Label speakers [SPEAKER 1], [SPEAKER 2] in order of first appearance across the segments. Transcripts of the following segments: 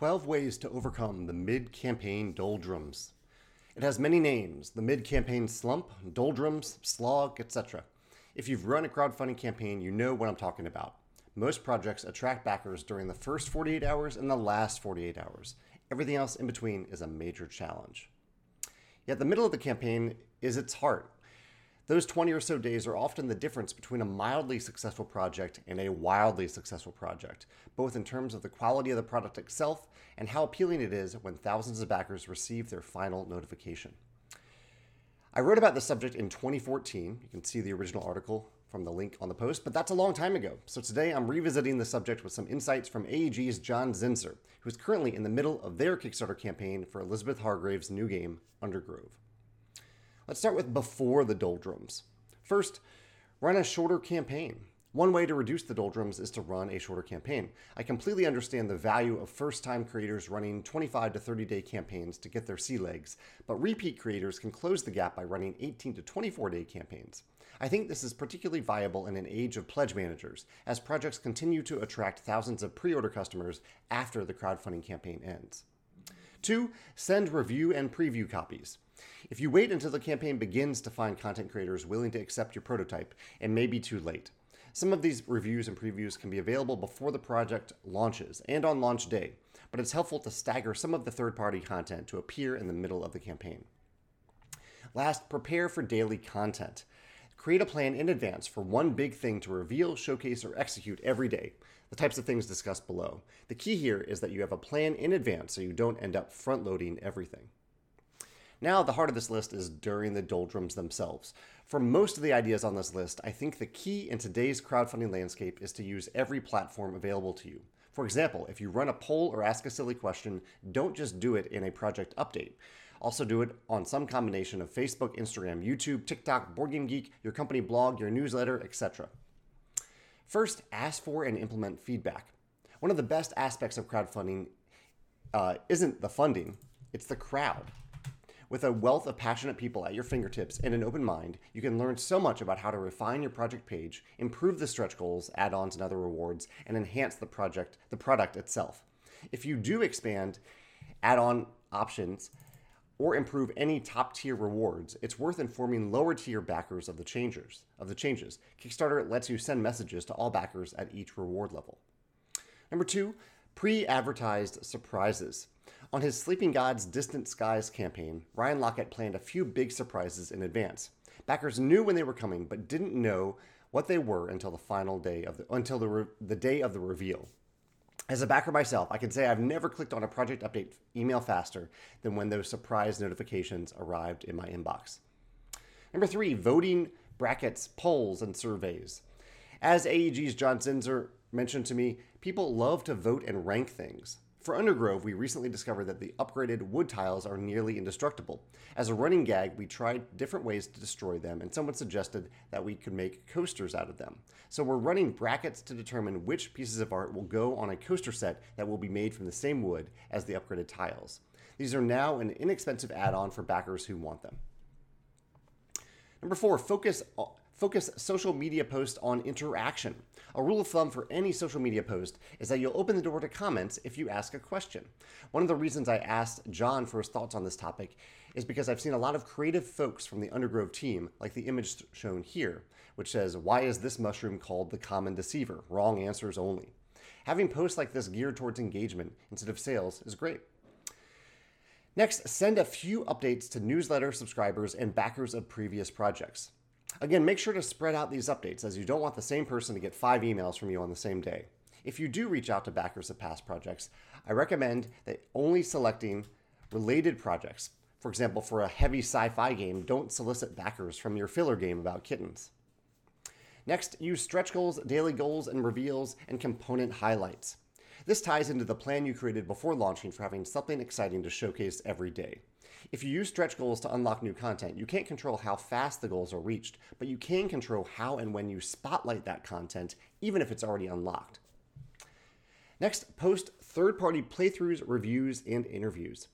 [SPEAKER 1] 12 ways to overcome the mid campaign doldrums. It has many names the mid campaign slump, doldrums, slog, etc. If you've run a crowdfunding campaign, you know what I'm talking about. Most projects attract backers during the first 48 hours and the last 48 hours. Everything else in between is a major challenge. Yet the middle of the campaign is its heart. Those 20 or so days are often the difference between a mildly successful project and a wildly successful project, both in terms of the quality of the product itself and how appealing it is when thousands of backers receive their final notification. I wrote about this subject in 2014. You can see the original article from the link on the post, but that's a long time ago. So today I'm revisiting the subject with some insights from AEG's John Zinser, who is currently in the middle of their Kickstarter campaign for Elizabeth Hargrave's new game, Undergrove. Let's start with before the doldrums. First, run a shorter campaign. One way to reduce the doldrums is to run a shorter campaign. I completely understand the value of first time creators running 25 to 30 day campaigns to get their sea legs, but repeat creators can close the gap by running 18 to 24 day campaigns. I think this is particularly viable in an age of pledge managers, as projects continue to attract thousands of pre order customers after the crowdfunding campaign ends. Two, send review and preview copies. If you wait until the campaign begins to find content creators willing to accept your prototype, it may be too late. Some of these reviews and previews can be available before the project launches and on launch day, but it's helpful to stagger some of the third party content to appear in the middle of the campaign. Last, prepare for daily content. Create a plan in advance for one big thing to reveal, showcase, or execute every day, the types of things discussed below. The key here is that you have a plan in advance so you don't end up front loading everything. Now, the heart of this list is during the doldrums themselves. For most of the ideas on this list, I think the key in today's crowdfunding landscape is to use every platform available to you. For example, if you run a poll or ask a silly question, don't just do it in a project update. Also, do it on some combination of Facebook, Instagram, YouTube, TikTok, BoardGameGeek, your company blog, your newsletter, etc. First, ask for and implement feedback. One of the best aspects of crowdfunding uh, isn't the funding, it's the crowd. With a wealth of passionate people at your fingertips and an open mind, you can learn so much about how to refine your project page, improve the stretch goals, add-ons, and other rewards, and enhance the project, the product itself. If you do expand add-on options or improve any top-tier rewards, it's worth informing lower-tier backers of the changes. Of the changes, Kickstarter lets you send messages to all backers at each reward level. Number two, pre-advertised surprises. On his Sleeping Gods Distant Skies campaign, Ryan Laukat planned a few big surprises in advance. Backers knew when they were coming, but didn't know what they were until the final day of the until the, re, the day of the reveal. As a backer myself, I can say I've never clicked on a project update email faster than when those surprise notifications arrived in my inbox. Number three, voting brackets, polls, and surveys. As AEG's John Zinser mentioned to me, people love to vote and rank things. For Undergrove, we recently discovered that the upgraded wood tiles are nearly indestructible. As a running gag, we tried different ways to destroy them, and someone suggested that we could make coasters out of them. So we're running brackets to determine which pieces of art will go on a coaster set that will be made from the same wood as the upgraded tiles. These are now an inexpensive add on for backers who want them. Number four, focus Focus social media posts on interaction. A rule of thumb for any social media post is that you'll open the door to comments if you ask a question. One of the reasons I asked John for his thoughts on this topic is because I've seen a lot of creative folks from the Undergrove team, like the image shown here, which says, Why is this mushroom called the common deceiver? Wrong answers only. Having posts like this geared towards engagement instead of sales is great. Next, send a few updates to newsletter subscribers and backers of previous projects. Again, make sure to spread out these updates as you don't want the same person to get five emails from you on the same day. If you do reach out to backers of past projects, I recommend that only selecting related projects. For example, for a heavy sci fi game, don't solicit backers from your filler game about kittens. Next, use stretch goals, daily goals, and reveals, and component highlights. This ties into the plan you created before launching for having something exciting to showcase every day. If you use stretch goals to unlock new content, you can't control how fast the goals are reached, but you can control how and when you spotlight that content, even if it's already unlocked. Next, post third party playthroughs, reviews, and interviews.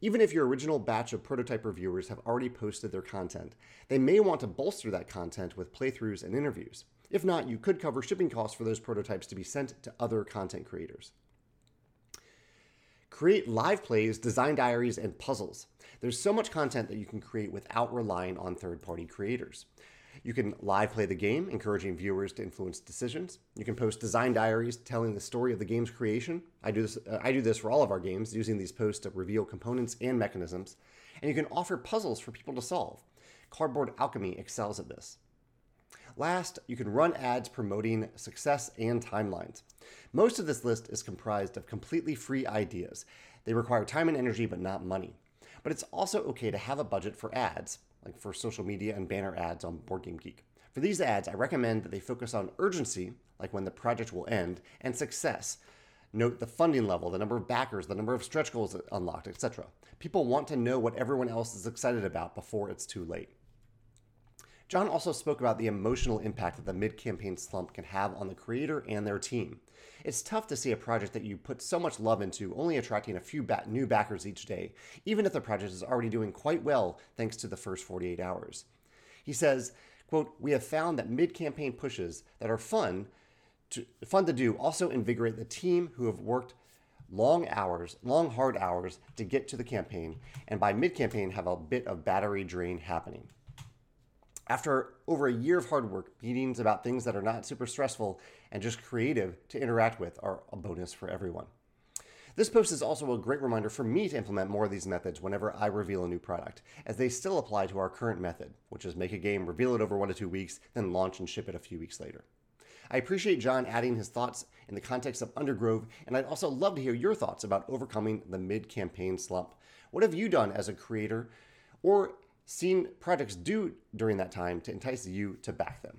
[SPEAKER 1] Even if your original batch of prototype reviewers have already posted their content, they may want to bolster that content with playthroughs and interviews. If not, you could cover shipping costs for those prototypes to be sent to other content creators. Create live plays, design diaries, and puzzles. There's so much content that you can create without relying on third party creators. You can live play the game, encouraging viewers to influence decisions. You can post design diaries telling the story of the game's creation. I do this, uh, I do this for all of our games, using these posts to reveal components and mechanisms. And you can offer puzzles for people to solve. Cardboard Alchemy excels at this. Last, you can run ads promoting success and timelines. Most of this list is comprised of completely free ideas. They require time and energy, but not money. But it's also okay to have a budget for ads, like for social media and banner ads on BoardGameGeek. For these ads, I recommend that they focus on urgency, like when the project will end, and success. Note the funding level, the number of backers, the number of stretch goals unlocked, etc. People want to know what everyone else is excited about before it's too late. John also spoke about the emotional impact that the mid campaign slump can have on the creator and their team. It's tough to see a project that you put so much love into only attracting a few new backers each day, even if the project is already doing quite well thanks to the first 48 hours. He says, quote, "We have found that mid-campaign pushes that are fun to, fun to do also invigorate the team who have worked long hours, long hard hours to get to the campaign, and by mid-campaign have a bit of battery drain happening." After over a year of hard work, meetings about things that are not super stressful and just creative to interact with are a bonus for everyone. This post is also a great reminder for me to implement more of these methods whenever I reveal a new product, as they still apply to our current method, which is make a game, reveal it over one to two weeks, then launch and ship it a few weeks later. I appreciate John adding his thoughts in the context of Undergrove, and I'd also love to hear your thoughts about overcoming the mid campaign slump. What have you done as a creator or seen projects do during that time to entice you to back them.